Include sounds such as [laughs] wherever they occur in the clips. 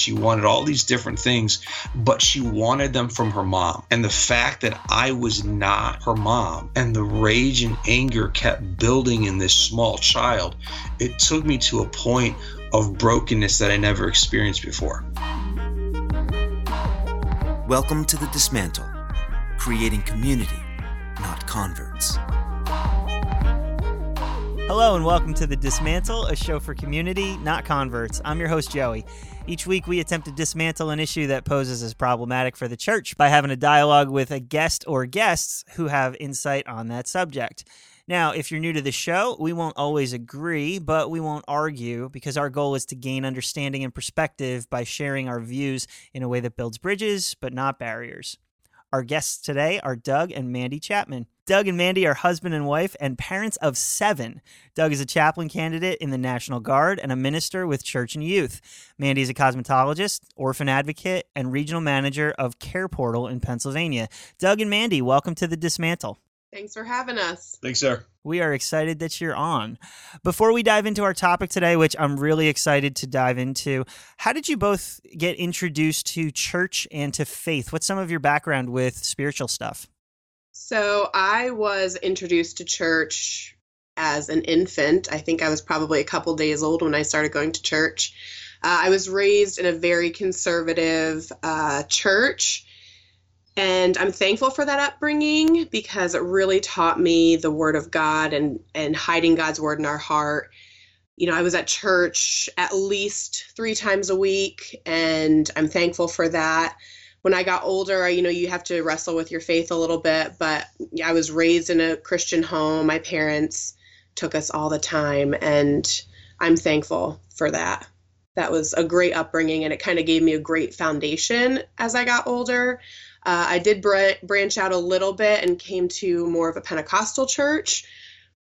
She wanted all these different things, but she wanted them from her mom. And the fact that I was not her mom and the rage and anger kept building in this small child, it took me to a point of brokenness that I never experienced before. Welcome to the Dismantle, creating community, not converts. Hello, and welcome to The Dismantle, a show for community, not converts. I'm your host, Joey. Each week, we attempt to dismantle an issue that poses as problematic for the church by having a dialogue with a guest or guests who have insight on that subject. Now, if you're new to the show, we won't always agree, but we won't argue because our goal is to gain understanding and perspective by sharing our views in a way that builds bridges, but not barriers. Our guests today are Doug and Mandy Chapman. Doug and Mandy are husband and wife and parents of seven. Doug is a chaplain candidate in the National Guard and a minister with Church and Youth. Mandy is a cosmetologist, orphan advocate, and regional manager of Care Portal in Pennsylvania. Doug and Mandy, welcome to the Dismantle. Thanks for having us. Thanks, sir. We are excited that you're on. Before we dive into our topic today, which I'm really excited to dive into, how did you both get introduced to church and to faith? What's some of your background with spiritual stuff? So, I was introduced to church as an infant. I think I was probably a couple days old when I started going to church. Uh, I was raised in a very conservative uh, church and I'm thankful for that upbringing because it really taught me the word of God and and hiding God's word in our heart. You know, I was at church at least 3 times a week and I'm thankful for that. When I got older, you know, you have to wrestle with your faith a little bit, but I was raised in a Christian home. My parents took us all the time and I'm thankful for that. That was a great upbringing and it kind of gave me a great foundation as I got older uh, I did br- branch out a little bit and came to more of a Pentecostal church,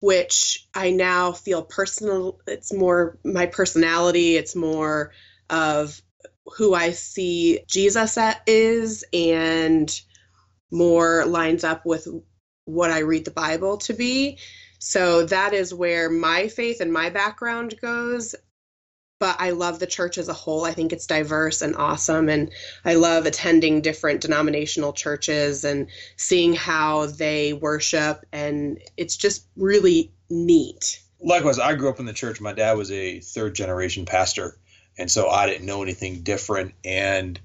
which I now feel personal. It's more my personality. It's more of who I see Jesus is, and more lines up with what I read the Bible to be. So that is where my faith and my background goes but I love the church as a whole. I think it's diverse and awesome. And I love attending different denominational churches and seeing how they worship. And it's just really neat. Likewise, I grew up in the church. My dad was a third generation pastor. And so I didn't know anything different. And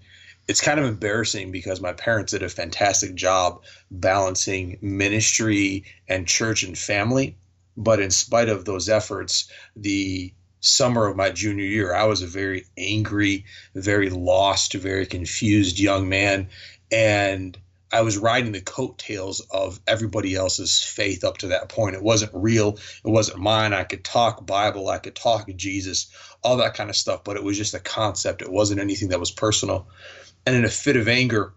it's kind of embarrassing because my parents did a fantastic job balancing ministry and church and family. But in spite of those efforts, the summer of my junior year. I was a very angry, very lost, very confused young man. And I was riding the coattails of everybody else's faith up to that point. It wasn't real. It wasn't mine. I could talk Bible. I could talk Jesus, all that kind of stuff, but it was just a concept. It wasn't anything that was personal. And in a fit of anger,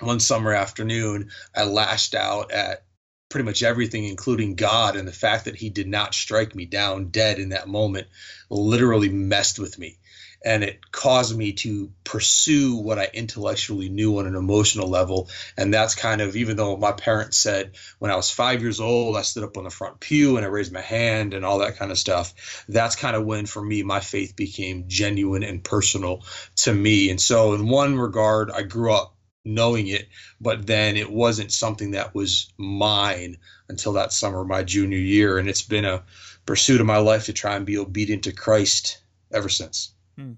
one summer afternoon, I lashed out at pretty much everything, including God, and the fact that He did not strike me down dead in that moment literally messed with me. And it caused me to pursue what I intellectually knew on an emotional level. And that's kind of, even though my parents said when I was five years old, I stood up on the front pew and I raised my hand and all that kind of stuff. That's kind of when, for me, my faith became genuine and personal to me. And so, in one regard, I grew up knowing it, but then it wasn't something that was mine until that summer, my junior year. And it's been a pursuit of my life to try and be obedient to Christ ever since. Hmm.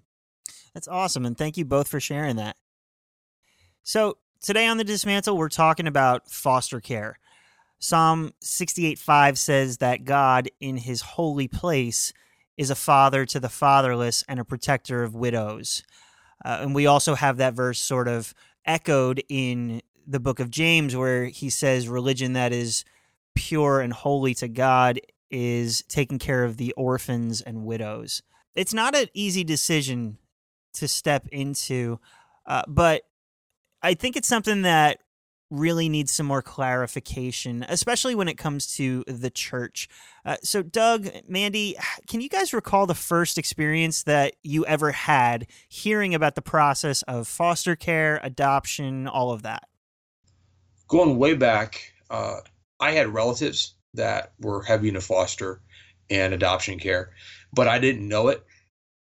That's awesome. And thank you both for sharing that. So, today on the Dismantle, we're talking about foster care. Psalm 68 5 says that God, in his holy place, is a father to the fatherless and a protector of widows. Uh, and we also have that verse sort of echoed in the book of James, where he says religion that is pure and holy to God is taking care of the orphans and widows. It's not an easy decision to step into, uh, but I think it's something that really needs some more clarification, especially when it comes to the church. Uh, so, Doug, Mandy, can you guys recall the first experience that you ever had hearing about the process of foster care, adoption, all of that? Going way back, uh, I had relatives that were heavy into foster and adoption care, but I didn't know it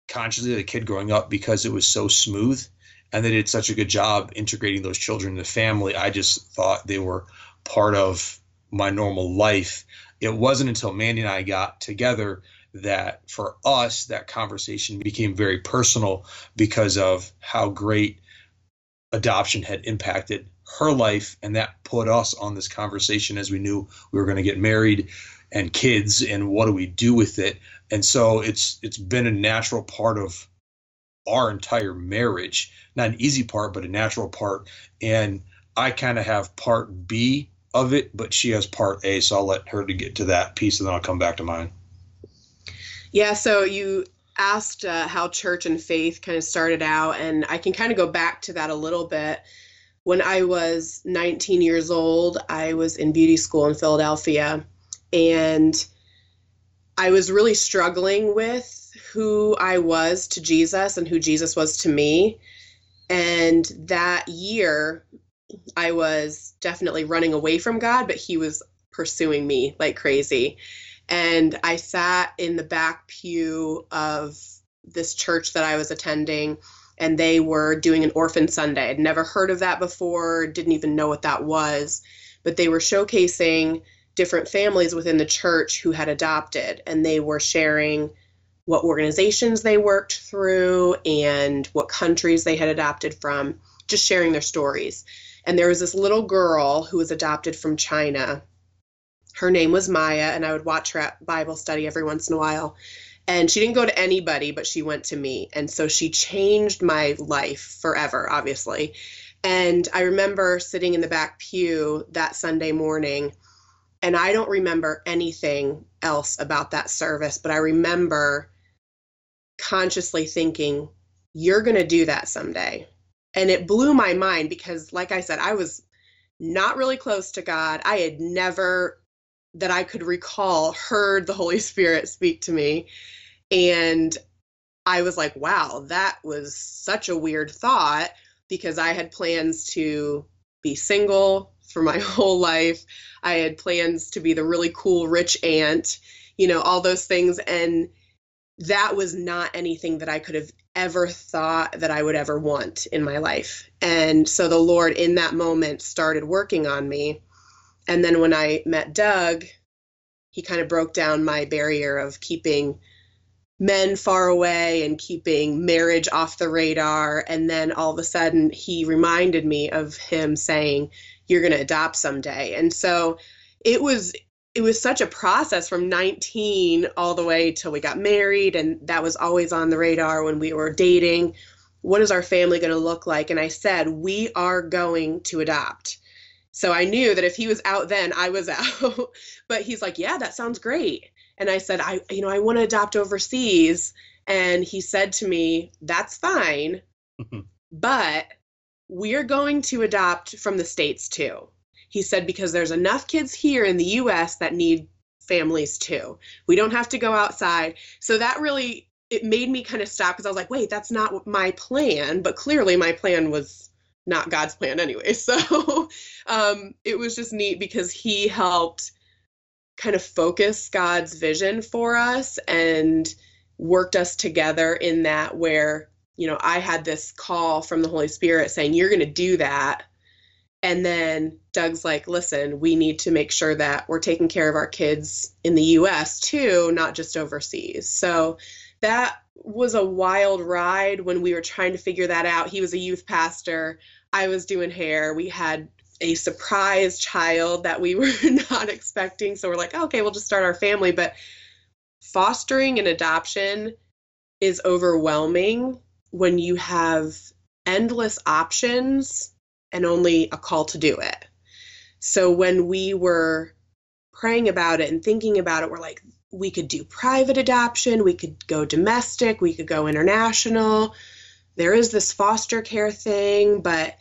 consciously as a kid growing up because it was so smooth and they did such a good job integrating those children in the family. I just thought they were part of my normal life. It wasn't until Mandy and I got together that for us, that conversation became very personal because of how great adoption had impacted her life. And that put us on this conversation as we knew we were going to get married and kids and what do we do with it. And so it's it's been a natural part of our entire marriage. Not an easy part, but a natural part. And I kind of have part B of it, but she has part A. So I'll let her to get to that piece and then I'll come back to mine. Yeah. So you asked uh, how church and faith kind of started out, and I can kind of go back to that a little bit. When I was 19 years old, I was in beauty school in Philadelphia, and I was really struggling with who I was to Jesus and who Jesus was to me. And that year, I was definitely running away from God, but He was pursuing me like crazy. And I sat in the back pew of this church that I was attending, and they were doing an Orphan Sunday. I'd never heard of that before, didn't even know what that was, but they were showcasing different families within the church who had adopted, and they were sharing what organizations they worked through and what countries they had adopted from, just sharing their stories. And there was this little girl who was adopted from China. Her name was Maya, and I would watch her at Bible study every once in a while. And she didn't go to anybody, but she went to me. And so she changed my life forever, obviously. And I remember sitting in the back pew that Sunday morning, and I don't remember anything else about that service, but I remember consciously thinking, you're going to do that someday. And it blew my mind because, like I said, I was not really close to God. I had never, that I could recall, heard the Holy [laughs] Spirit speak to me. And I was like, wow, that was such a weird thought because I had plans to be single for my [laughs] whole life. I had plans to be the really cool rich aunt, you know, all those things. And that was not anything that I could have ever thought that I would ever want in my life. And so the Lord in that moment started working on me. And then when I met Doug, he kind of broke down my barrier of keeping men far away and keeping marriage off the radar. And then all of a sudden, he reminded me of him saying, You're going to adopt someday. And so it was it was such a process from 19 all the way till we got married and that was always on the radar when we were dating. What is our family going to look like? And i said we are going to adopt. So i knew that if he was out then i was [laughs] out. But he's like yeah that sounds great. And i said i you know i want to adopt overseas. And he said to me that's fine. [laughs] But we're going to adopt from the states too he said, because there's enough kids here in the US that need families too. We don't have to go outside. So that really it made me kind of stop because I was like, wait, that's not my plan. But clearly my plan was not God's plan anyway. [laughs] So um, it was just neat because he helped kind of focus God's vision for us and worked us together in that where, you know, I had this call from the Holy Spirit saying, you're going to do that. And then Doug's like, listen, we need to make sure that we're taking care of our kids in the US too, not just overseas. So that was a wild ride when we were trying to figure that out. He was a youth pastor, I was doing hair. We had a surprise child that we [laughs] were not expecting. So we're like, okay, we'll just start our family. But fostering and adoption is overwhelming when you have endless options and only a call to do it. So when we were praying about it and thinking about it, we're like, we could do private adoption, we could go domestic, we could go international. There is this foster care thing, but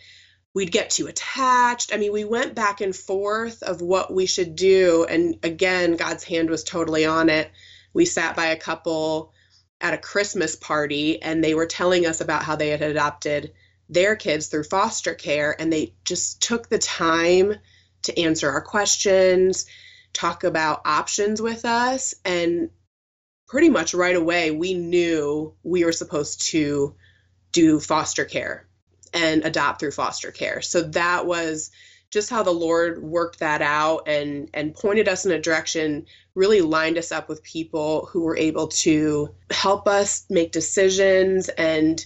we'd get too attached. I mean, we went back and forth of what we should do. And again, God's hand was totally on it. We sat by a couple at a Christmas party and they were telling us about how they had adopted their kids through foster care and they just took the time to answer our questions, talk about options with us and pretty much right away we knew we were supposed to do foster care and adopt through foster care. So that was just how the Lord worked that out and and pointed us in a direction, really lined us up with people who were able to help us make decisions and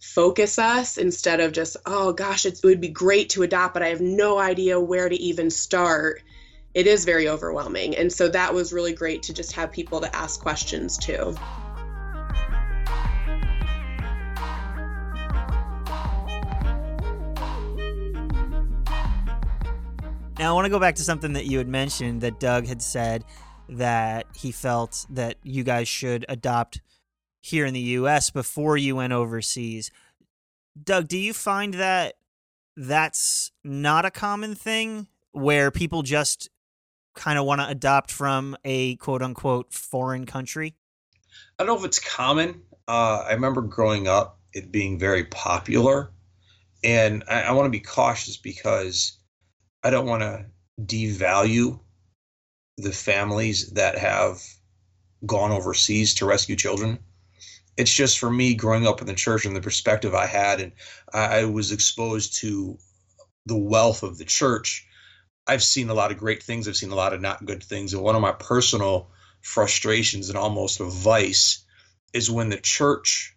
focus us instead of just, oh gosh, it would be great to adopt, but I have no idea where to even start. It is very overwhelming. And so that was really great to just have people to ask questions to. Now, I want to go back to something that you had mentioned that Doug had said that he felt that you guys should adopt here in the US before you went overseas. Doug, do you find that that's not a common thing where people just kind of want to adopt from a quote unquote foreign country? I don't know if it's common. Uh, I remember growing up it being very popular. And I, I want to be cautious because I don't want to devalue the families that have gone overseas to rescue children. It's just for me growing up in the church and the perspective I had, and I, was exposed to the wealth of the church. I've seen a lot of great things. I've seen a lot of not good things. And one of my personal frustrations and almost a vice is when the church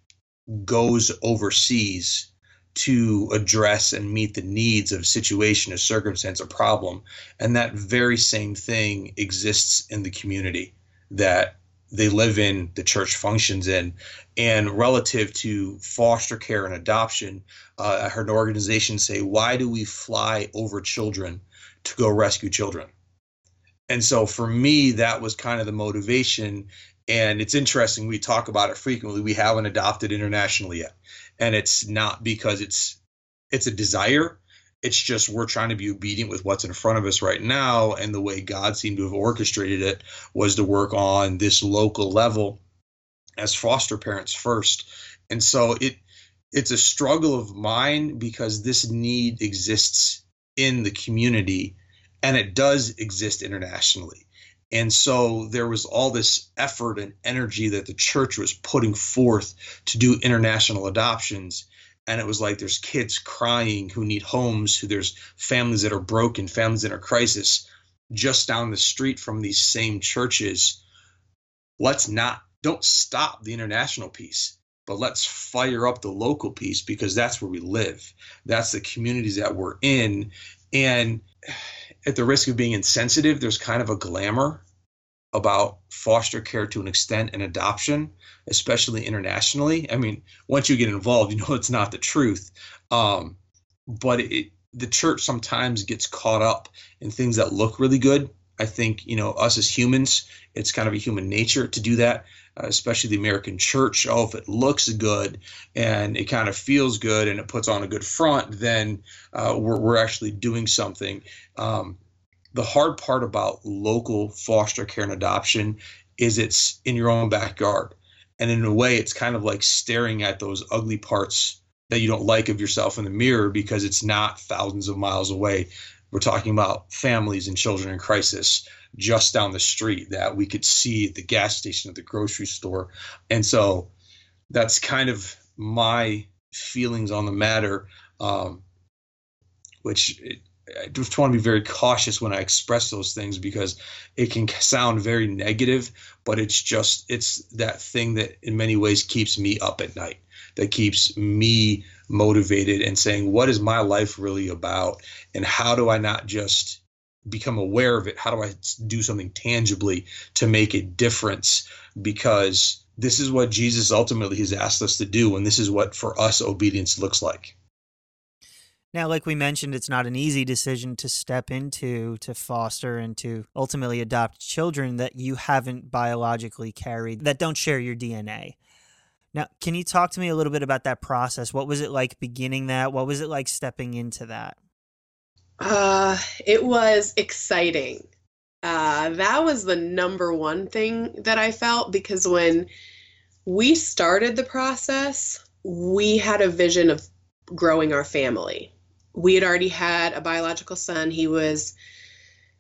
goes overseas to address and meet the needs of a situation, a circumstance, a problem. And that very same thing exists in the community that they live in, the church functions in. And relative to foster care and adoption, uh, I heard an organization say, Why do we fly over children to go rescue children? And so for me, that was kind of the motivation. And it's interesting, we talk about it frequently. We haven't adopted internationally yet. And it's not because it's it's a desire it's just we're trying to be obedient with what's in front of us right now. And the way god seemed to have orchestrated it was to work on this local level as foster parents first. And so it it's a struggle of mine because this need exists in the community and it does exist internationally and so there was all this effort and energy that the church was putting forth to do international adoptions. And it was like there's kids crying who need homes, who there's families that are broken, families that are crisis just down the street from these same churches. Let's not, don't stop the international piece, but let's fire up the local piece because that's where we live. That's the communities that we're in. And at the risk of being insensitive, there's kind of a glamour about foster care to an extent and adoption, especially internationally. I mean, once you get involved, you [laughs] know it's not the truth. Um, but it, the church sometimes gets caught up in things that look really good. I think, you know, us as humans, it's kind of a human nature to do that, uh, especially the American church. Oh, if it looks good and it kind of feels good and it puts on a good front, then uh, we're, we're actually doing something. Um, the hard part about local foster care and adoption is it's in your own backyard. And in a way, it's kind of like staring at those ugly parts that you don't like of yourself in the mirror because it's not thousands of miles away. We're talking about families and children in crisis just down the street that we could see at the gas station, at the grocery store. And so that's kind of my feelings on the matter, um, which I just want to be very cautious when I express those things because it can sound very negative, but it's just it's that thing that in many ways keeps me up at night, that keeps me motivated and saying what is my life really about and how do I not just become aware of it? How do I do something tangibly to make a difference because this is what Jesus ultimately has asked us to do and this is what for us obedience looks like. Now, like we mentioned, it's not an easy decision to step into, to foster, and to ultimately adopt children that you haven't biologically carried, that don't share your DNA. Now, can you talk to me a little bit about that process? What was it like beginning that? What was it like stepping into that? Uh, it was exciting. Uh, that was the number one thing that I felt because when we started the process, we had a vision of growing our family we had already had a biological son. He was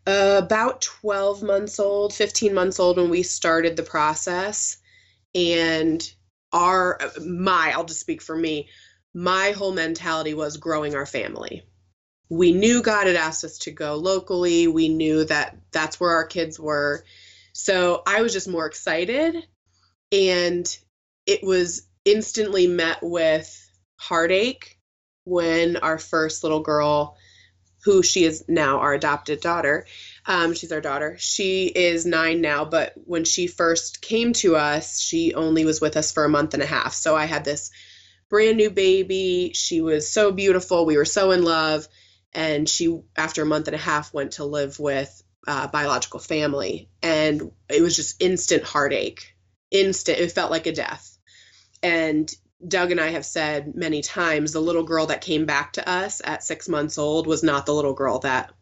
Uh, about 12 months old, 15 months old when we started the process. And our, my, I'll just speak for me, my whole mentality was growing our family. We knew God had asked us to go locally. We knew that that's where our kids were. So I was just more excited. And it was instantly met with heartache when our first little girl, who she is now our adopted daughter, um, she's our daughter. She is nine now, but when she first came to us, she only was with us for a month and a half. So I had this brand new baby. She was so beautiful. We were so in love. And she, after a month and a half, went to live with uh, biological family. And it was just instant heartache. Instant. It felt like a death. And Doug and I have said many times the little girl that came back to us at six months old was not the little girl that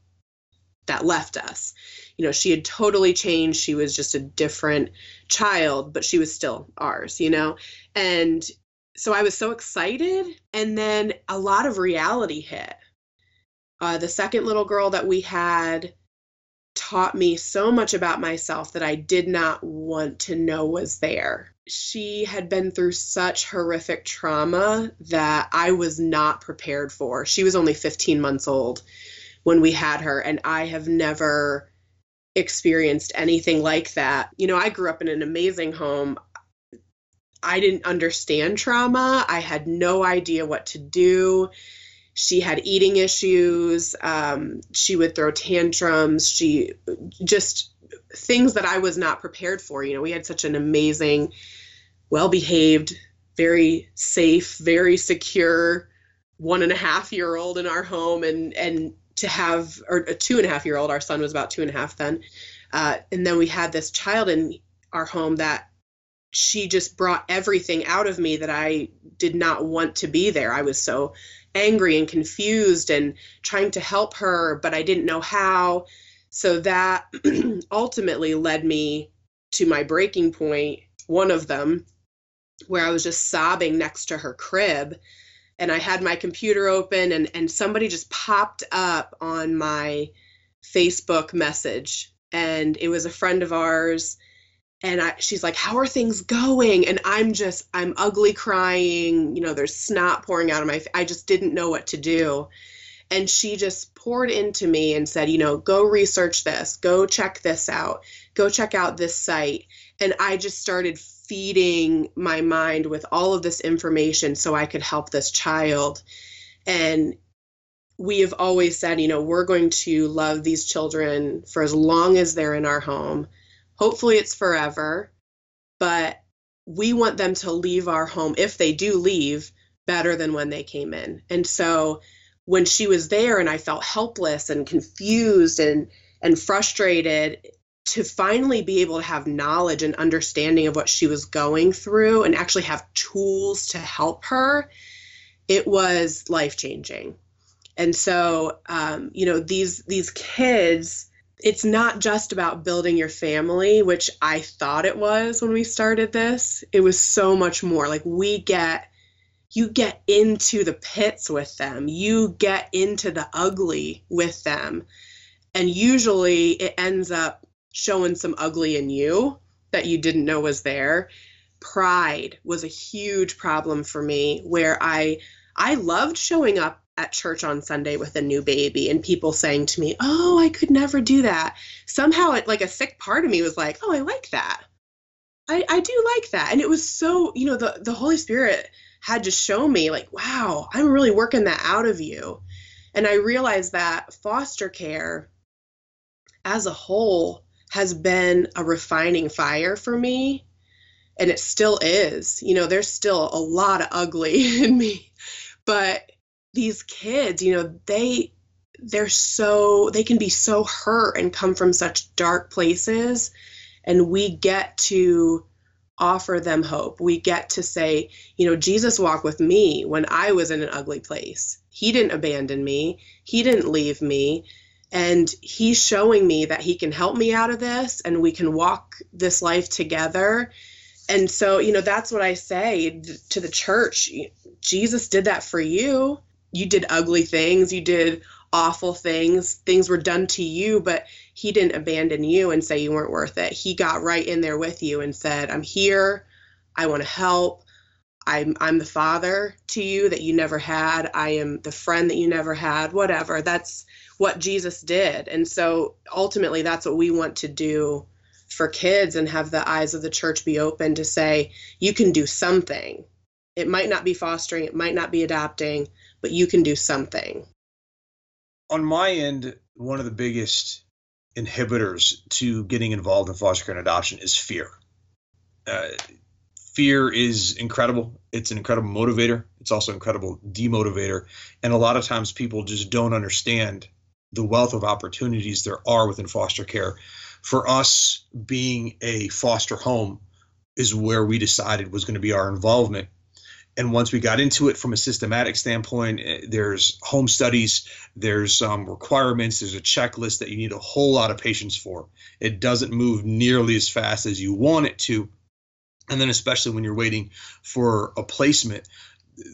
that left us. You know, she had totally changed. She was just a different child, but she was still ours, you know? And so I was so excited. And then a lot of reality hit. Uh, the second little girl that we had taught me so much about myself that I did not want to know was there. She had been through such horrific trauma that I was not prepared for. She was only 15 months old when we had her, and I have never experienced anything like that. You know, I grew up in an amazing home. I didn't understand trauma, I had no idea what to do. She had eating issues. Um, she would throw tantrums. She just things that i was not prepared for. You know we had such an amazing well behaved very safe very secure one and a half year old in our home and and to have or a two and a half year old our son was about two and a half then uh, and then we had this child in our home that she just brought everything out of me that i did not want to be there i was so angry and confused and trying to help her, but I didn't know how. So that [clears throat] ultimately led me to my breaking point, one of them, where I was just sobbing next to her crib. And I had my computer open, and, and somebody just popped up on my Facebook message. And it was a friend of ours and I, she's like how are things going and i'm just i'm ugly crying you know there's snot pouring out of my i just didn't know what to do and she just poured into me and said you know go research this go check this out go check out this site and i just started feeding my mind with all of this information so i could help this child and we have always said you know we're going to love these children for as long as they're in our home Hopefully, it's forever, but we want them to leave our home, if they do leave, better than when they came in. And so when she was there and I felt helpless and confused and and frustrated to finally be able to have knowledge and understanding of what she was going through and actually have tools to help her, it was life changing. And so, um, you know, these these kids it's not just about building your family, which I thought it was when we started this. It was so much more. Like we get you get into the pits with them. You get into the ugly with them. And usually it ends up showing some ugly in you that you didn't know was there. Pride was a huge problem for me where I I loved showing up at church on Sunday with a new baby and people saying to me, "Oh, I could never do that." Somehow it like a sick part of me was like, "Oh, I like that." I I do like that. And it was so, you know, the the Holy Spirit had to show me like, "Wow, I'm really working that out of you." And I realized that foster care as a whole has been a refining fire for me and it still is. You know, there's still a lot of ugly [laughs] in me. But these kids, you know, they they're so they can be so hurt and come from such dark places and we get to offer them hope. We get to say, you know, Jesus walked with me when I was in an ugly place. He didn't abandon me. He didn't leave me. And he's showing me that he can help me out of this and we can walk this life together. And so, you know, that's what I say to the church. Jesus did that for you you did ugly things, you did awful things. Things were done to you, but he didn't abandon you and say you weren't worth it. He got right in there with you and said, "I'm here. I want to help. I'm I'm the father to you that you never had. I am the friend that you never had. Whatever. That's what Jesus did. And so ultimately that's what we want to do for kids and have the eyes of the church be open to say you can do something. It might not be fostering, it might not be adopting, but you can do something. On my end, one of the biggest inhibitors to getting involved in foster care and adoption is fear. Uh, fear is incredible. It's an incredible motivator. It's also incredible demotivator. And a lot of times people just don't understand the wealth of opportunities there are within foster care. For us, being a foster home is where we decided was going to be our involvement. And once we got into it from a systematic standpoint, eh, there's home studies, there's um, requirements, there's a checklist that you need a whole lot of patience for. It doesn't move nearly as fast as you want it to. And then, especially when you're waiting for a placement,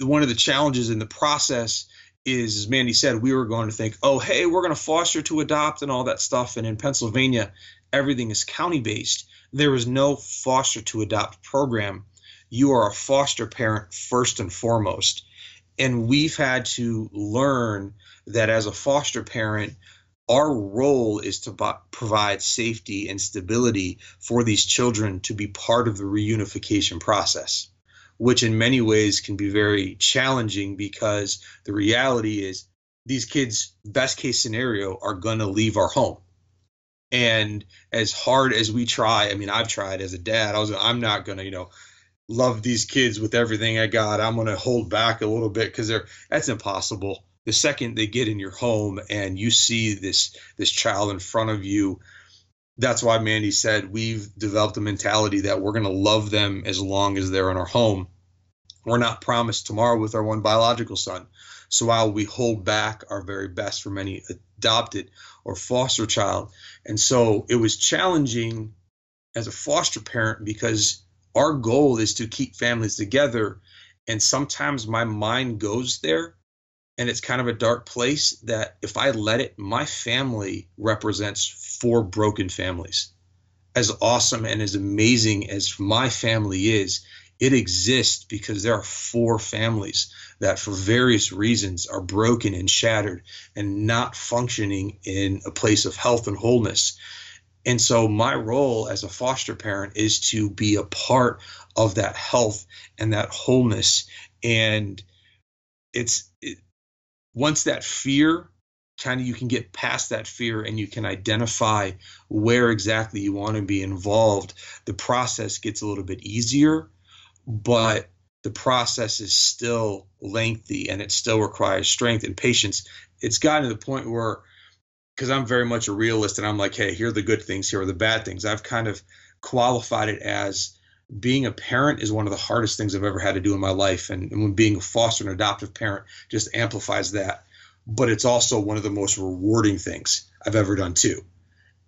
one of the challenges in the process is, as Mandy said, we were going to think, oh, hey, we're going to foster to adopt and all that stuff. And in Pennsylvania, everything is county based. There is no foster to adopt program you are a foster parent first and foremost. And we've had to learn that as a foster parent, our role is to provide safety and stability for these children to be part of the reunification process, which in many ways can be very challenging because the reality is these kids, best case scenario, are going to leave our home. And as hard as we try, I mean, I've tried as a dad, I was, I'm not going to, you know, love these kids with everything I got. I'm going to hold back a little bit because they're that's impossible. The second they get in your home and you see this this child in front of you, that's why Mandy said we've developed a mentality that we're going to love them as long as they're in our home. We're not promised tomorrow with our one biological son. So while we hold back our very best from any adopted or foster child, and so it was challenging as a foster parent because our goal is to keep families together. And sometimes my mind goes there and it's kind of a dark place that if I let it, my family represents four broken families. As awesome and as amazing as my family is, it exists because there are four families that, for various reasons, are broken and shattered and not functioning in a place of health and wholeness. And so my role as a foster parent is to be a part of that health and that wholeness. And it's it, once that fear kind of you can get past that fear and you can identify where exactly you want to be involved, the process gets a little bit easier, but the process is still lengthy and it still requires strength and patience. It's gotten to the point where because I'm very much a realist and I'm like, hey, here are the good things, here are the bad things. I've kind of qualified it as being a parent is one of the hardest things I've ever had to do in my life. And, and when being a foster and adoptive parent just amplifies that. But it's also one of the most rewarding things I've ever done too.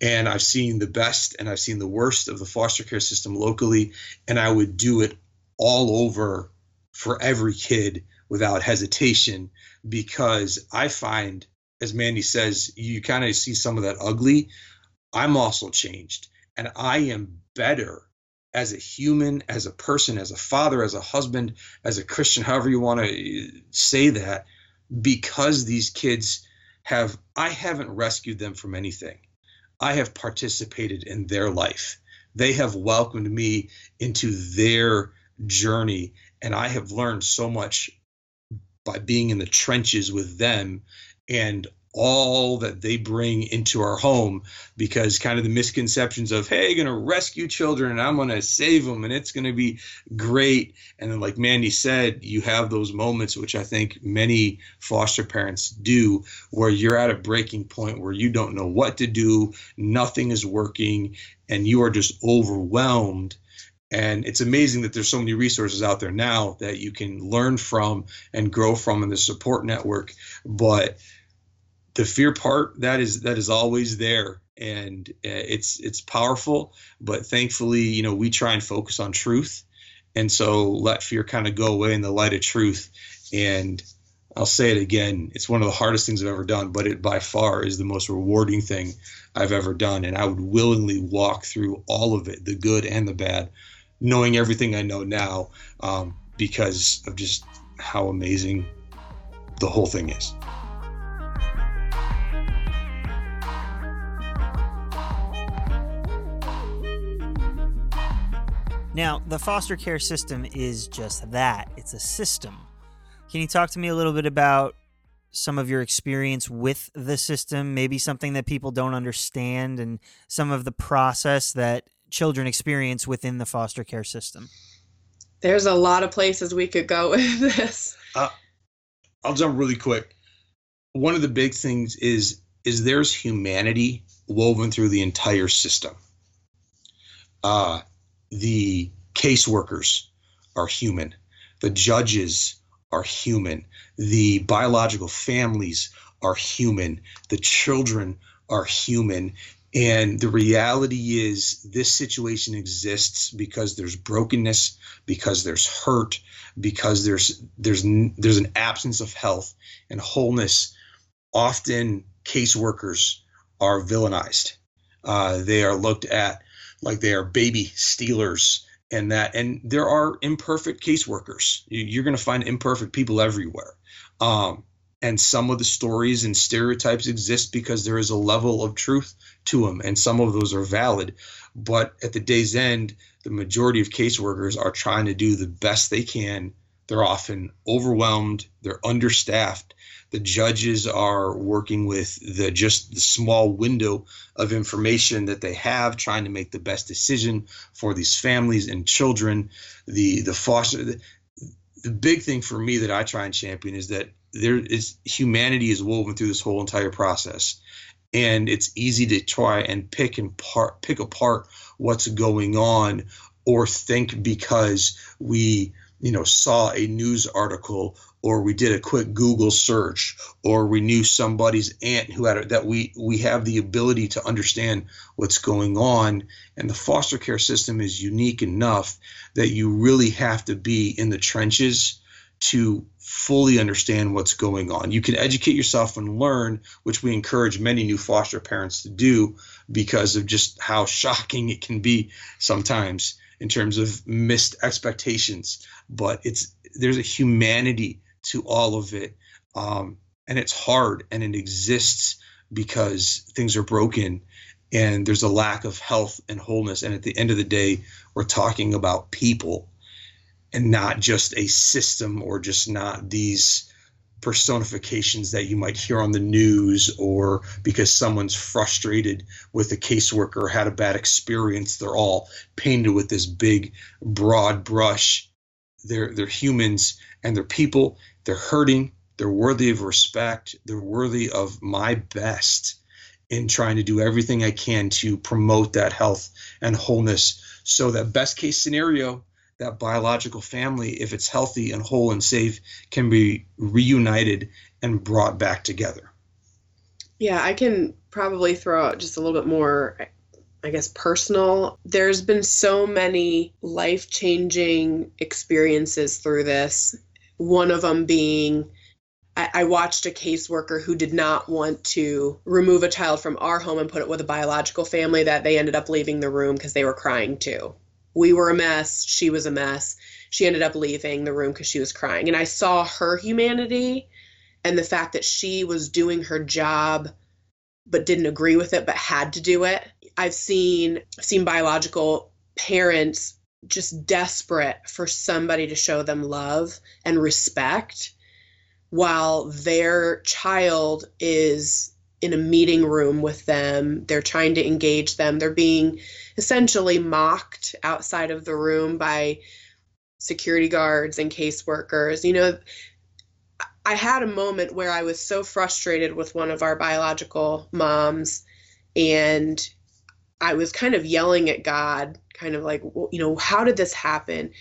And I've seen the best and I've seen the worst of the foster care system locally. And I would do it all over for every kid without hesitation because I find as Mandy says, you kind of see some of that ugly. I'm also changed, and I am better as a human, as a person, as a father, as a husband, as a Christian, however you want to say that, because these kids have, I haven't rescued them from anything. I have participated in their life. They have welcomed me into their journey, and I have learned so much by being in the trenches with them and all that they bring into our home because kind of the misconceptions of hey going to rescue children and i'm going to save them and it's going to be great. And then like mandy said you have those moments which i think many foster parents do where you're at a breaking point where you don't know what to do nothing is working and you are just overwhelmed. And it's amazing that there's so many resources out there now that you can learn from and grow from in the support network but the fear part that is that is always there and uh, it's it's powerful but thankfully you know we try and focus on truth and so let fear kind of go away in the light of truth and I'll say it again. It's one of the hardest things I've ever done, but it by far is the most rewarding thing I've ever done. And I would willingly walk through all of it, the good and the bad, knowing everything I know now, um, because of just how amazing the whole thing is. Now, the foster care system is just that it's a system. Can you talk to me a little bit about some of your experience with the system, maybe something that people don't understand, and some of the process that children experience within the foster care system? There's a lot of places we could go [laughs] with this. Uh, I'll jump really quick. One of the big things is is there's humanity woven through the entire system. Uh, the caseworkers are human. The judges are human. The biological families are human. The children are human. And the reality is, this situation exists because there's brokenness, because there's hurt, because there's there's there's an absence of health and wholeness. Often, caseworkers are villainized. Uh, they are looked at like they are baby stealers and that and there are imperfect caseworkers. You're going to find imperfect people everywhere. Um, and some of the stories and stereotypes exist because there is a level of truth to them and some of those are valid. But at the day's end the majority of caseworkers are trying to do the best they can they're often overwhelmed. They're understaffed. The judges are working with the just the small window of information that they have trying to make the best decision for these families and children. The the foster the, the big thing for me that I try and champion is that there is humanity is woven through this whole entire process. And it's easy to try and pick and part pick apart what's going on or think because we you know saw a news article or we did a quick google search or we knew somebody's aunt who had a, that we we have the ability to understand what's going on and the foster care system is unique enough that you really have to be in the trenches to fully understand what's going on. You can educate yourself and learn, which we encourage many new foster parents to do because of just how shocking it can be sometimes in terms of missed expectations. But it's there's a humanity to all of it, um, and it's hard and it exists because things are broken and there's a lack of health and wholeness. And at the end of the day, we're talking about people and not just a system or just not these personifications that you might hear on the news or because someone's frustrated with a caseworker or had a bad experience they're all painted with this big broad brush. They're they're humans and they're people. They're hurting. They're worthy of respect. They're worthy of my best in trying to do everything i can to promote that health and wholeness. So that best case scenario that biological family, if it's healthy and whole and safe, can be reunited and brought back together. Yeah, I can probably throw out just a little bit more, I guess, personal. There's been so many life changing experiences through this. One of them being I, watched a caseworker who did not want to remove a child from our home and put it with a biological family that they ended up leaving the room because they were crying too we were a mess. She was a mess. She ended up leaving the room because she was crying. And I saw her humanity and the fact that she was doing her job but didn't agree with it but had to do it. I've seen seen biological parents just desperate for somebody to show them love and respect while their child is in a meeting room with them. They're trying to engage them. They're being essentially mocked outside of the room by security guards and caseworkers. You know, I had a moment where I was so frustrated with one of our biological moms and I was kind of yelling at God, kind of like, well, you know, how did this happen?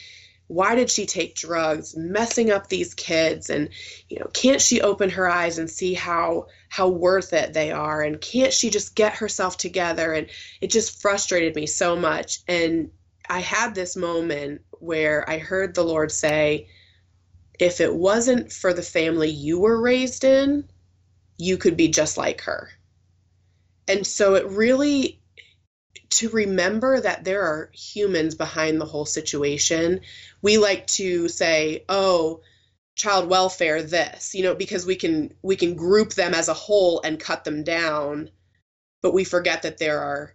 Why did she take drugs messing up these kids and you know can't she open her eyes and see how how worth it they are? And can't she just get herself together? And it just frustrated me so much. And i had this moment where i heard the lord say if it wasn't for the family you were raised in, you could be just like her. And so it really, to remember that there are humans behind the whole situation, we like to say, oh, child welfare this you know because we can we can group them as a whole and cut them down but we forget that there are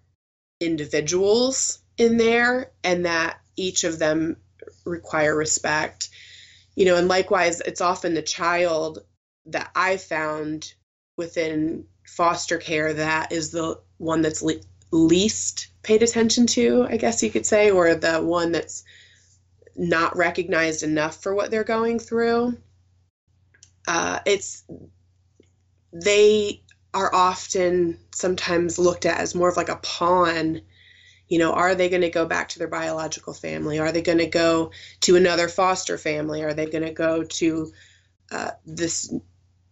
individuals in there and that each of them require respect. You know and likewise it's often the child that i found within foster care that is the one that's least paid attention to i guess you could say or the one that's not recognized enough for what they're going through. Uh, it's they are often sometimes looked at as more of like a pawn. You know are they going to go back to their biological family? Are they going to go to another foster family? Are they going to go to uh, this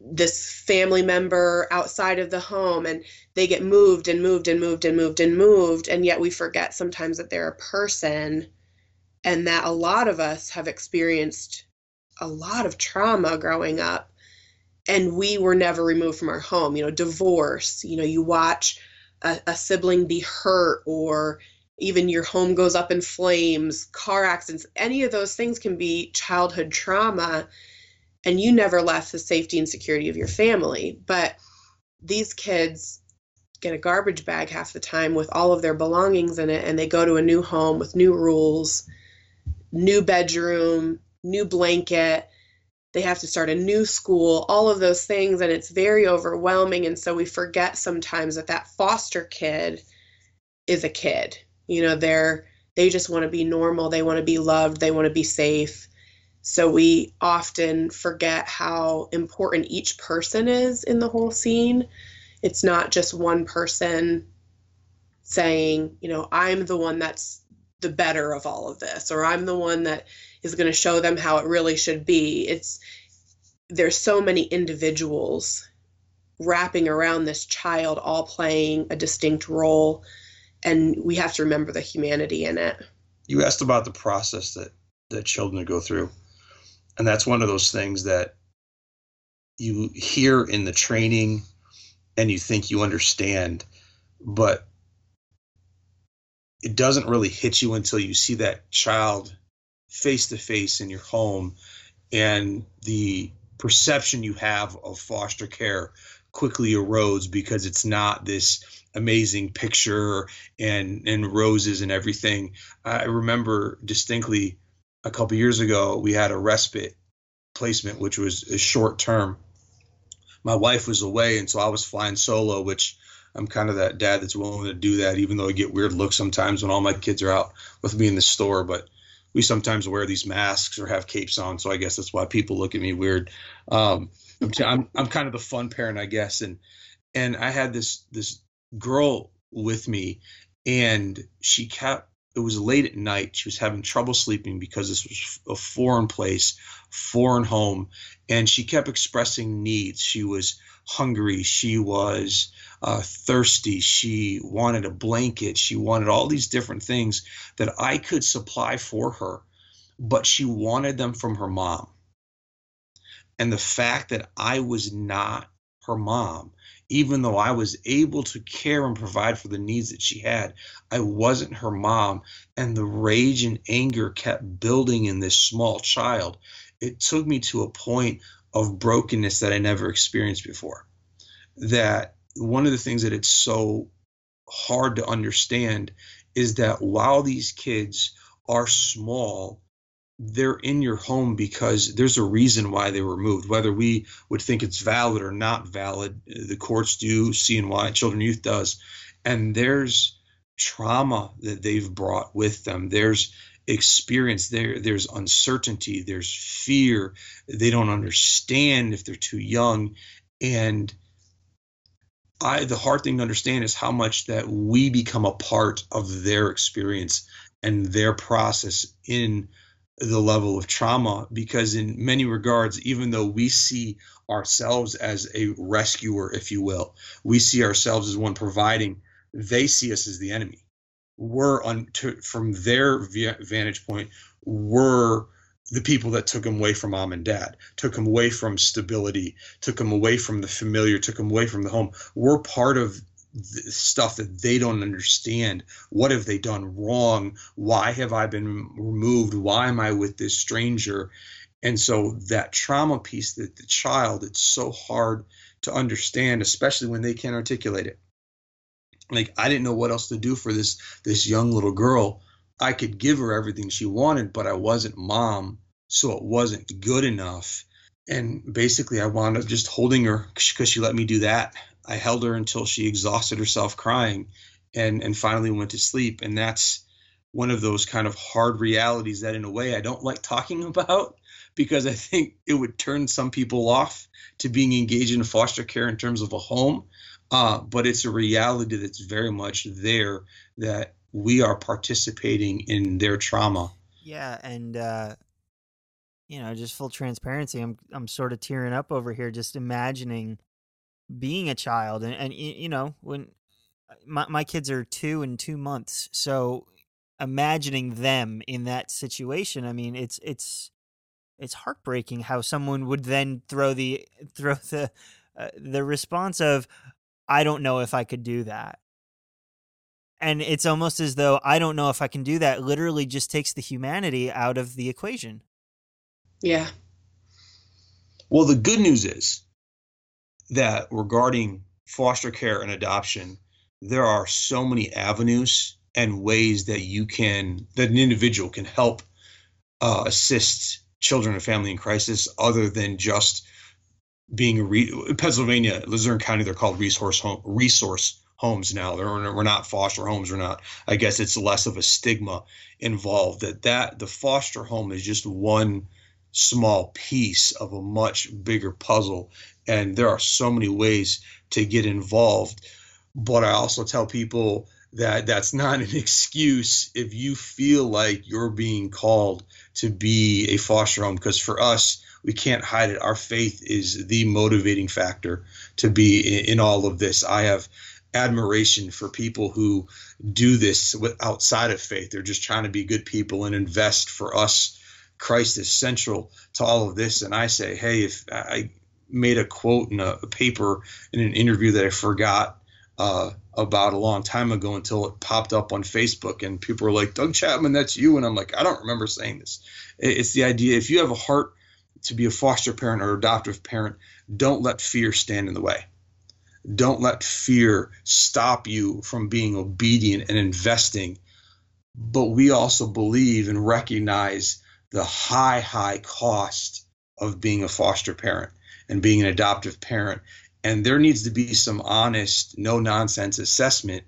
this family member outside of the home and they get moved and moved and moved and moved and moved and yet we forget sometimes that they're a person and that a lot of us have experienced a lot of trauma growing up and we were never removed from our home. You know divorce you know you watch a, a sibling be hurt or even your home goes up in flames car accidents any of those things can be childhood trauma and you never left the safety and security of your family but these kids get a garbage bag half the time with all of their belongings in it and they go to a new home with new rules new bedroom new blanket they have to start a new school, all of those things, and it's very overwhelming. And so we forget sometimes that that foster kid is a kid. You know, they're they just want to be normal, they want to be loved, they want to be safe. So we often forget how important each person is in the whole scene. It's not just one person saying, you know, I'm the one that's the better of all of this, or I'm the one that is going to show them how it really should be. It's there's so many individuals wrapping around this child all playing a distinct role and we have to remember the humanity in it. You asked about the process that that children go through. And that's one of those things that you hear in the training and you think you understand, but it doesn't really hit you until you see that child face to face in your home and the perception you have of foster care quickly erodes because it's not this amazing picture and and roses and everything. I remember distinctly a couple years ago we had a respite placement which was a short term. My wife was away and so I was flying solo which I'm kind of that dad that's willing to do that even though I get weird looks sometimes when all my kids are out with me in the store but we sometimes wear these masks or have capes on, so I guess that's why people look at me weird. Um, I'm I'm kind of the fun parent, I guess, and and I had this this girl with me, and she kept. It was late at night. She was having trouble sleeping because this was a foreign place, foreign home, and she kept expressing needs. She was hungry. She was uh, thirsty. She wanted a blanket. She wanted all these different things that I could supply for her, but she wanted them from her mom. And the fact that I was not her mom, even though I was able to care and provide for the needs that she had, I wasn't her mom. And the rage and anger kept building in this small child. It took me to a point of brokenness that I never experienced before. That one of the things that it's so hard to understand is that while these kids are small, they're in your home because there's a reason why they were moved. Whether we would think it's valid or not valid, the courts do, CNY, Children Youth does. And there's trauma that they've brought with them. There's experience there there's uncertainty there's fear they don't understand if they're too young and I the hard thing to understand is how much that we become a part of their experience and their process in the level of trauma because in many regards even though we see ourselves as a rescuer if you will we see ourselves as one providing they see us as the enemy we're on to, from their vantage point we're the people that took him away from mom and dad, took him away from stability, took him away from the familiar, took him away from the home. We're part of stuff that they don't understand. What have they done wrong? Why have I been removed? Why am I with this stranger? And so that trauma piece that the child, it's so hard to understand, especially when they can't articulate it. Like I didn't know what else to do for this this young little girl. I could give her everything she wanted, but I wasn't mom, so it wasn't good enough. And basically, I wound up just holding her because she let me do that. I held her until she exhausted herself crying, and and finally went to sleep. And that's one of those kind of hard realities that, in a way, I don't like talking [laughs] about because I think it would turn some people off to being engaged in foster care in terms of a home. Uh, but it's a reality that's very much there that we are participating in their trauma. Yeah, and uh, you know, just full transparency, I'm I'm sort of tearing up over here just imagining being a child, and, and you know, when uh, my my kids are two and two months, so imagining them in that situation, I mean, it's it's it's heartbreaking how someone would then throw the [laughs] throw the uh, the response of I don't know if I could do that. And it's almost as though I don't know if I can do that literally just takes the humanity out of the equation. Yeah. Well, the good news is that regarding foster care and adoption, there are so many avenues and ways that you can, that an individual can help uh, assist children and family in crisis other than just being a re- Pennsylvania, Luzerne County, they're called resource home, resource homes now. They're, we're not foster homes. We're not. I guess it's less of a stigma involved. That that the foster home is just one small piece of a much bigger puzzle, and there are so many ways to get involved. But I also tell people that that's not an [laughs] excuse if you feel like you're being called to be a foster home because for us we can't hide it. Our faith is the motivating factor to be in, in all of this. I have admiration for people who do this with, outside of faith. They're just trying to be good people and invest for us. Christ is central to all of this. And i say hey if i made a quote in a, a paper in an interview that i forgot uh, about a long time ago until it popped up on Facebook and people were like, Doug Chapman, that's you. And I'm like, I don't remember saying this. It's the idea if you have a heart to be a foster parent or adoptive parent, don't let fear stand in the way. Don't let fear stop you from being obedient and investing. But we also believe and recognize the high, high cost of being a foster parent and being an adoptive parent and there needs to be some honest, no nonsense assessment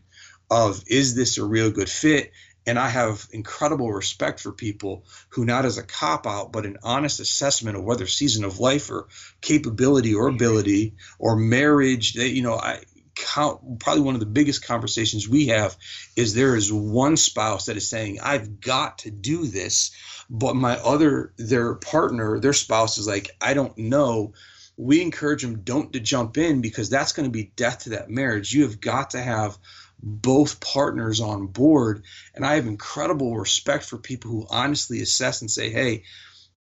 of is this a real good fit? And I have incredible respect for people who, not as a cop out, but an honest assessment of whether season of life or capability or ability or marriage, that, you know, I count probably one of the biggest conversations we have is there is one spouse that is saying, I've got to do this. But my other, their partner, their spouse is like, I don't know we encourage them don't to jump in because that's going to be death to that marriage. You have got to have both partners on board. And I have incredible respect for people who honestly assess and say, hey,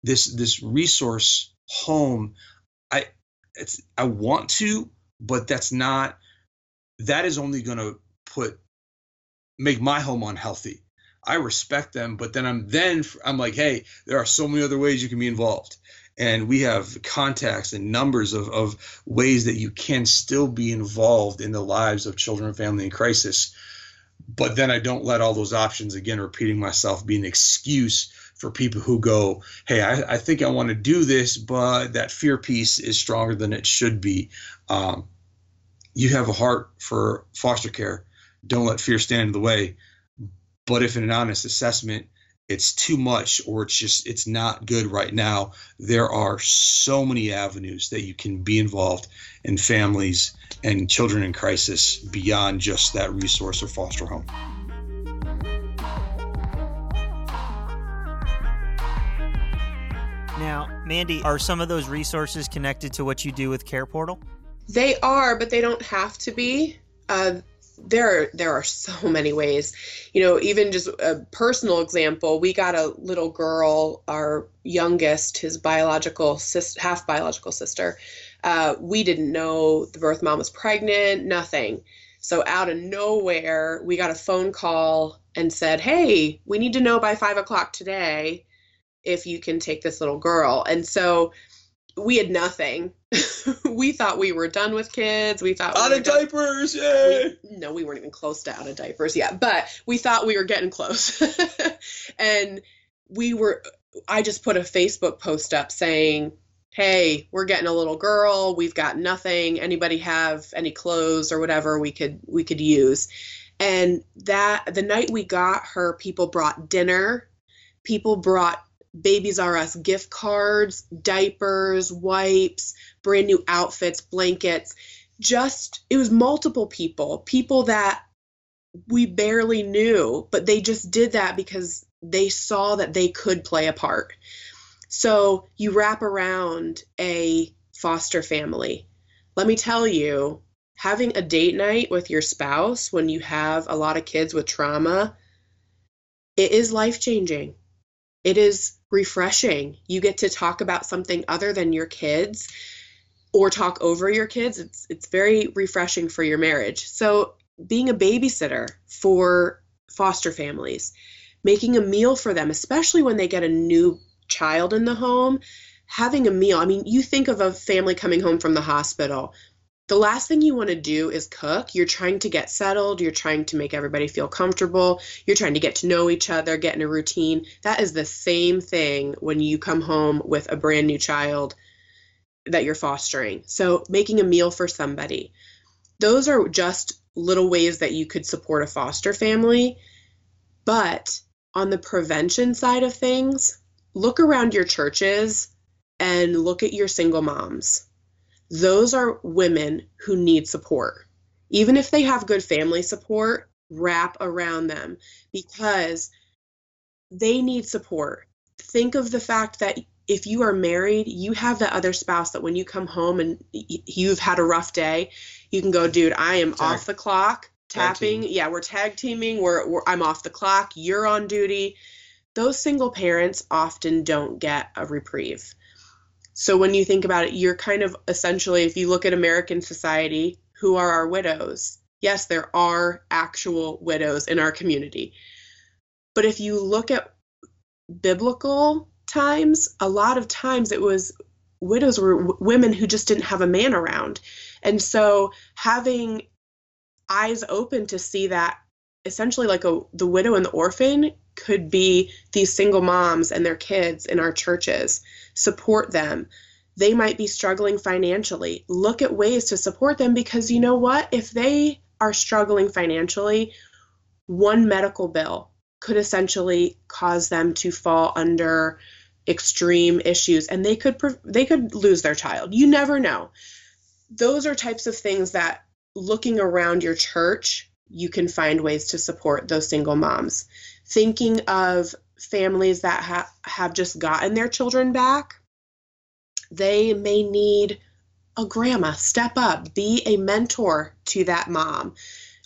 this this resource home, I it's I want to, but that's not that is only going to put make my home unhealthy. I respect them, but then I'm then I'm like, hey, there are so many other ways you can be involved and we have contacts and numbers of, of ways that you can still be involved in the lives of children and family in crisis. But then i don't let all those options again repeating myself be an excuse for people who go hey i, I think i want to do this but that fear piece is stronger than it should be. Um, you have a heart for foster care. Don't let fear stand in the way. But if in an honest assessment it's too much or it's just it's not good right now. There are so many avenues that you can be involved in families and children in crisis beyond just that resource or foster home. Now mandy are some of those resources connected to what you do with care portal? They are but they don't have to be. Uh, there there are so [laughs] many ways. You know even just a personal example we got a little girl our youngest his biological sis, half biological sister. Uh, we didn't know the birth mom was pregnant nothing. So out of nowhere we got a phone call and said hey we need to know by five o'clock today if you can take this little girl. And so we had nothing. [laughs] we thought we were done with kids. We thought we were out we of diapers, yeah. no, we weren't even close to out of diapers yet, but we thought we were getting close. [laughs] and we were I just put a Facebook post up saying, "Hey, we're getting a little girl. We've got nothing. Anybody have any clothes or whatever we could we could use?" And that the night we got her, people brought dinner. People brought Babies R Us gift cards, diapers, wipes, brand new outfits, blankets. Just, it was multiple people, people that we barely knew, but they just did that because they saw that they could play a part. So you wrap around a foster family. Let me tell you, having a date night with your spouse when you have a lot of kids with trauma, it is life changing. It is refreshing. You get to talk about something other than your kids or talk over your kids. It's it's very refreshing for your marriage. So, being a babysitter for foster families, making a meal for them, especially when they get a new child in the home, having a meal. I mean, you think of a family coming home from the hospital the last thing you want to do is cook. You're trying to get settled. You're trying to make everybody feel comfortable. You're trying to get to know each other, get in a routine. That is the same thing when you come home with a brand new child that you're fostering. So, making a meal for somebody. Those are just little ways that you could support a foster family. But on the prevention side of things, look around your churches and look at your single moms those are women who need support. Even if they have good family support, wrap around them because they need support. Think of the fact that if you are married, you have that other spouse that when you come home and you've had a rough day, you can go, dude, I am tag. off the clock, tapping. Yeah, we're tag teaming. We're, we're I'm off the clock. You're on duty. Those single parents often don't get a reprieve. So when you think about it, you're kind of essentially, if you look at American society, who are our widows? Yes, there are actual widows in our community. But if you look at biblical times, a lot of times it was widows were w- women who just didn't have a man around. And so having eyes open to see that essentially like a the widow and the orphan could be these single moms and their kids in our churches support them. They might be struggling financially. Look at ways to support them because you know what? If they are struggling financially, one medical bill could essentially cause them to fall under extreme issues and they could they could lose their child. You never know. Those are types of things that looking around your church, you can find ways to support those single moms. Thinking of families that ha- have just gotten their children back, they may need a grandma step up, be a mentor to that mom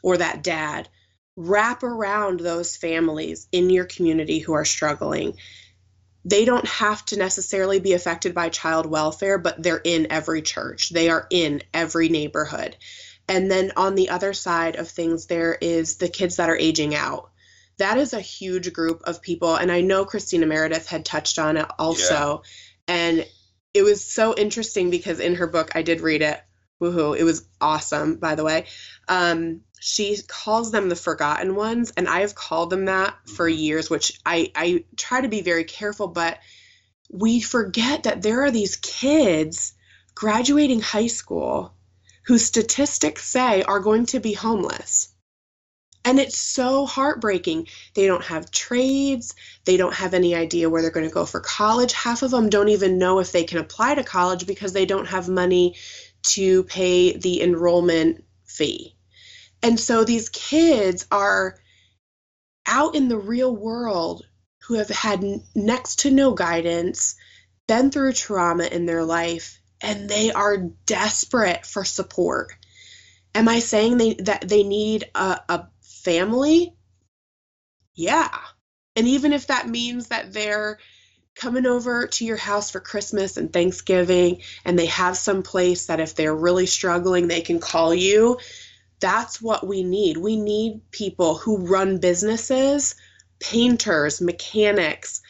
or that dad. Wrap around those families in your community who are struggling. They don't have to necessarily be affected by child welfare, but they're in every church, they are in every neighborhood. And then on the other side of things, there is the kids that are aging out that is a huge group of people. And I know Christina Meredith had touched on it also. Yeah. And it was so interesting because in her book, I did read it. Woohoo. It was awesome, by the way. Um, she calls them the forgotten ones. And I have called them that for mm-hmm. years, which I, I try to be very careful, but we forget that there are these kids graduating high school whose statistics say are going to be homeless and it's so heartbreaking. They don't have trades. They don't have any idea where they're going to go for college. Half of them don't even know if they can apply to college because they don't have money to pay the enrollment fee. And so these kids are out in the real world who have had next to no guidance, been through trauma in their life, and they are desperate for support. Am I saying they that they need a, a family? Yeah. And even if that means that they're coming over to your house for Christmas and Thanksgiving and they have some place that if they're really struggling, they can call you. That's what we need. We need people who run businesses, painters, mechanics,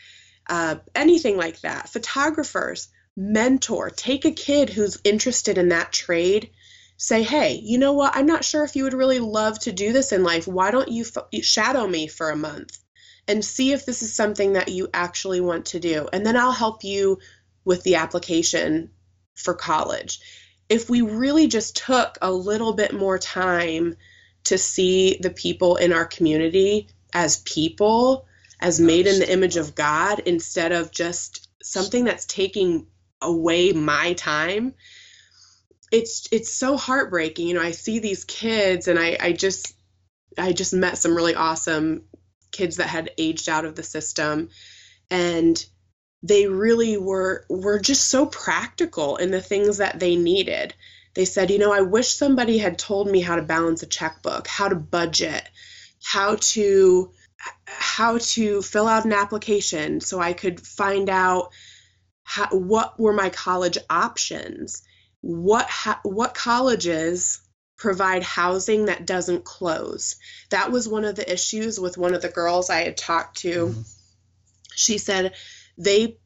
uh, anything like that, photographers, mentor. Take a kid who's interested in that trade. Say, hey, you know what? I'm not sure if you would really love to do this in life. Why don't you f- shadow me for a month? and see if this is something that you actually want to do. And then I'll help you with the application for college. If we really just took a little bit more time to see the people in our community as people, as made in the image of God, instead of just something that's taking away my time, it's it's so heartbreaking. You know, I see these kids and I, I just I just met some really awesome kids that had aged out of the system and they really were were just so practical in the things that they needed they said you know i wish somebody had told me how to balance a checkbook how to budget how to how to fill out an application so i could find out how, what were my college options what what colleges provide housing that doesn't close. That was one of the issues with one of the girls I had talked to. Mm-hmm. She said they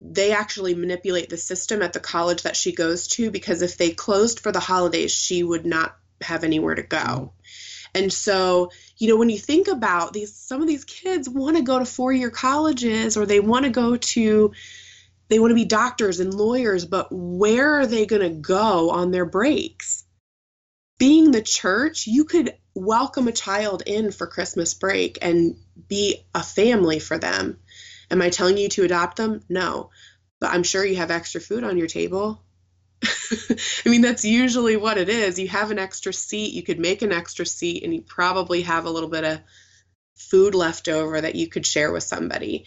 they actually manipulate the system at the college that she goes to because if they closed for the holidays, she would not have anywhere to go. Mm-hmm. And so, you know, when you think about these some of these kids want to go to four-year colleges or they want to go to they want to be doctors and lawyers, but where are they going to go on their breaks? being the church, you could welcome a child in for Christmas break and be a family for them. Am I telling you to adopt them? No. But I'm sure you have extra food on your table. [laughs] I mean, that's usually what it is. You have an extra seat, you could make an extra seat, and you probably have a little bit of food left over that you could share with somebody.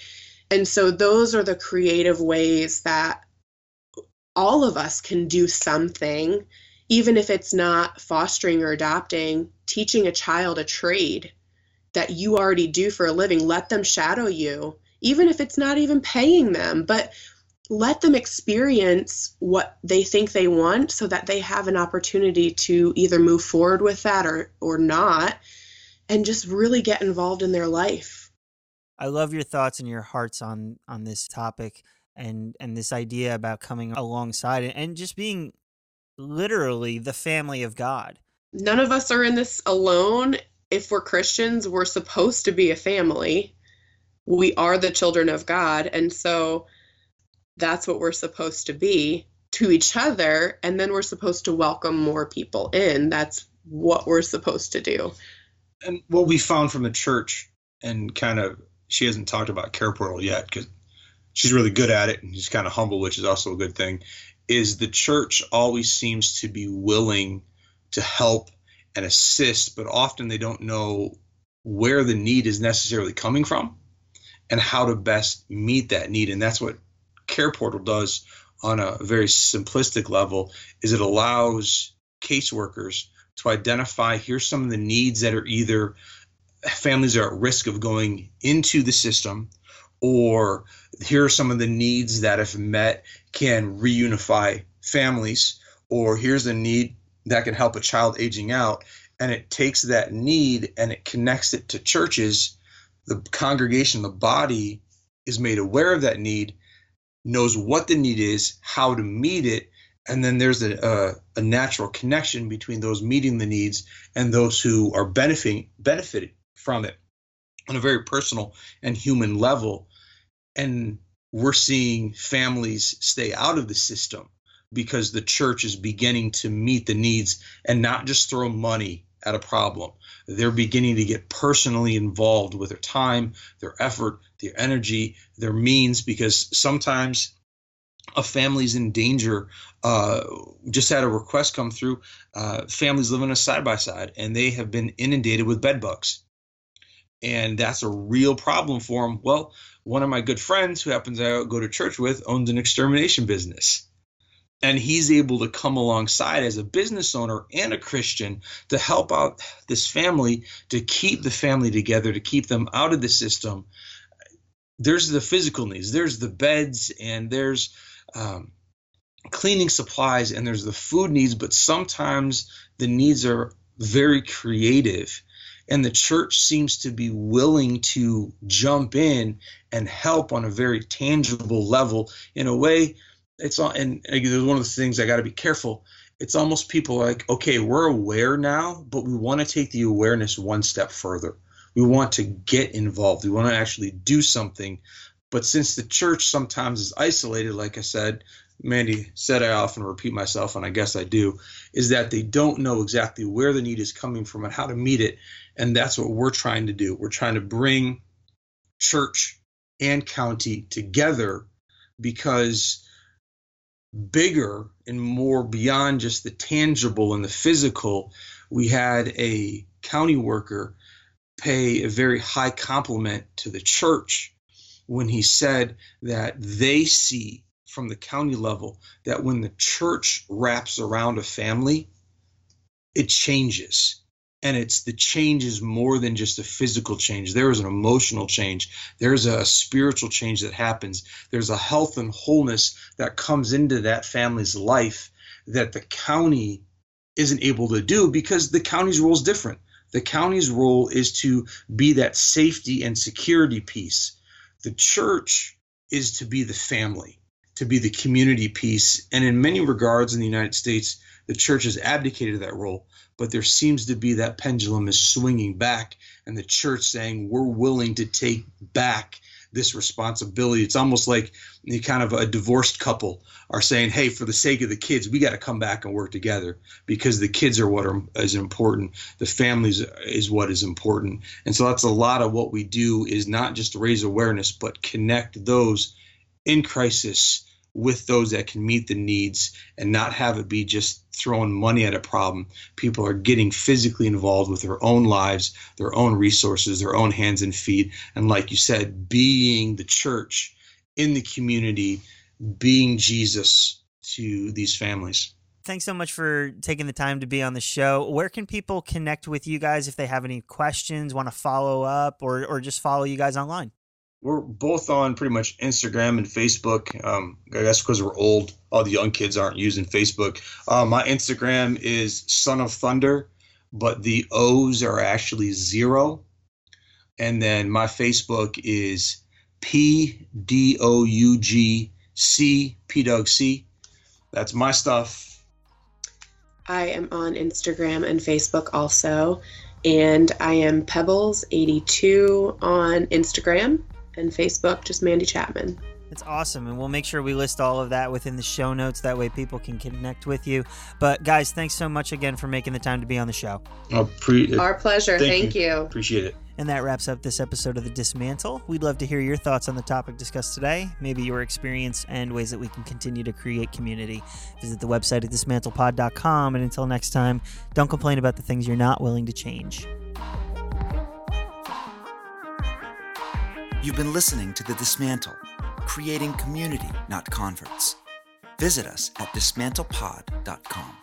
And so, those are the creative ways that all of us can do something even if it's not fostering or adopting, teaching a child a trade that you already do for a living, let them shadow you, even if it's not even paying them, but let them experience what they think they want so that they have an opportunity to either move forward with that or or not and just really get involved in their life. I love your thoughts and your hearts on on this topic and and this idea about coming alongside and just being literally the family of God. None of us are in this alone. If we're Christians, we're supposed to be a family. We are the children of God. And so that's what we're supposed to be to each other. And then we're supposed to welcome more people in. That's what we're supposed to do. And what we found from the church, and kind of, she hasn't talked about Care Portal yet because she's really good at it and she's kind of humble, which is also a good thing, is the church always seems to be willing to help and assist, but often they don't know where the need is necessarily coming from and how to best meet that need. And that's what Care Portal does on a very simplistic level is it allows caseworkers to identify here's some of the needs that are either families are at risk of going into the system or here are some of the needs that if met can reunify families or here's a need that can help a child aging out and it takes that need and it connects it to churches the congregation the body is made aware of that need knows what the need is how to meet it and then there's a, a, a natural connection between those meeting the needs and those who are benefiting benefited from it on a very personal and human level and we're seeing families stay out of the system because the church is beginning to meet the needs and not just throw money at a problem. They're beginning to get personally involved with their time, their effort, their energy, their means, because sometimes a family's in danger. Uh, just had a request come through. Uh, families living a side by side, and they have been inundated with bed bugs, and that's a real problem for him. Well, one of my good friends who happens to go to church with owns an extermination business. and he's able to come alongside as a business owner and a Christian to help out this family to keep the family together, to keep them out of the system. There's the physical needs, there's the beds, and there's um, cleaning supplies, and there's the food needs, but sometimes the needs are very creative. And the church seems to be willing to jump in and help on a very tangible level in a way it's all and there's one of the things I got to be careful. It's almost people like, okay, we're aware now, but we want to take the awareness one step further. We want to get involved. We want to actually do something. But since the church sometimes is isolated, like I said, Mandy said I often repeat myself, and I guess I do, is that they don't know exactly where the need is coming from and how to meet it. And that's what we're trying to do. We're trying to bring church and county together because bigger and more beyond just the tangible and the physical, we had a county worker pay a very high compliment to the church when he said that they see from the county level that when the church wraps around a family, it changes. And it's the change is more than just a physical change. There is an emotional change. There's a spiritual change that happens. There's a health and wholeness that comes into that family's life that the county isn't able to do because the county's role is different. The county's role is to be that safety and security piece. The church is to be the family to be the community piece. And in many regards in the united states the church has abdicated that role but there seems to be that pendulum is swinging back and the church saying we're willing to take back this responsibility. It's almost like the kind of a divorced couple are saying hey for the sake of the kids we got to come back and work together because the kids are what are, is important. The families is what is important. And so that's a lot of what we do is not just raise awareness but connect those in crisis with those that can meet the needs and not have it be just throwing money at a problem. People are getting physically involved with their own lives, their own resources, their own hands and feet. And like you said, being the church in the community, being Jesus to these families. Thanks so much for taking the time to be on the show. Where can people connect with you guys if they have any questions, want to follow up, or, or just follow you guys online? We're both on pretty much Instagram and Facebook. Um, I guess because we're old, all the young kids aren't using Facebook. Uh, my Instagram is Son of Thunder, but the O's are actually zero. And then my Facebook is P D O U G C P Doug C. That's my stuff. I am on Instagram and Facebook also. And I am Pebbles82 on Instagram and Facebook, just Mandy Chapman. It's awesome. And we'll make sure we list all of that within the show notes. That way people can connect with you. But guys, thanks so much again for making the time to be on the show. pre- Our pleasure. Thank, thank you. you. Appreciate it. And that wraps up this episode of The Dismantle. We'd love to hear your thoughts on the topic discussed today, maybe your experience and ways that we can continue to create community. Visit the website at dismantlepod.com. And until next time, don't complain about the things you're not willing to change. You've been listening to The Dismantle, creating community, not converts. Visit us at dismantlepod.com.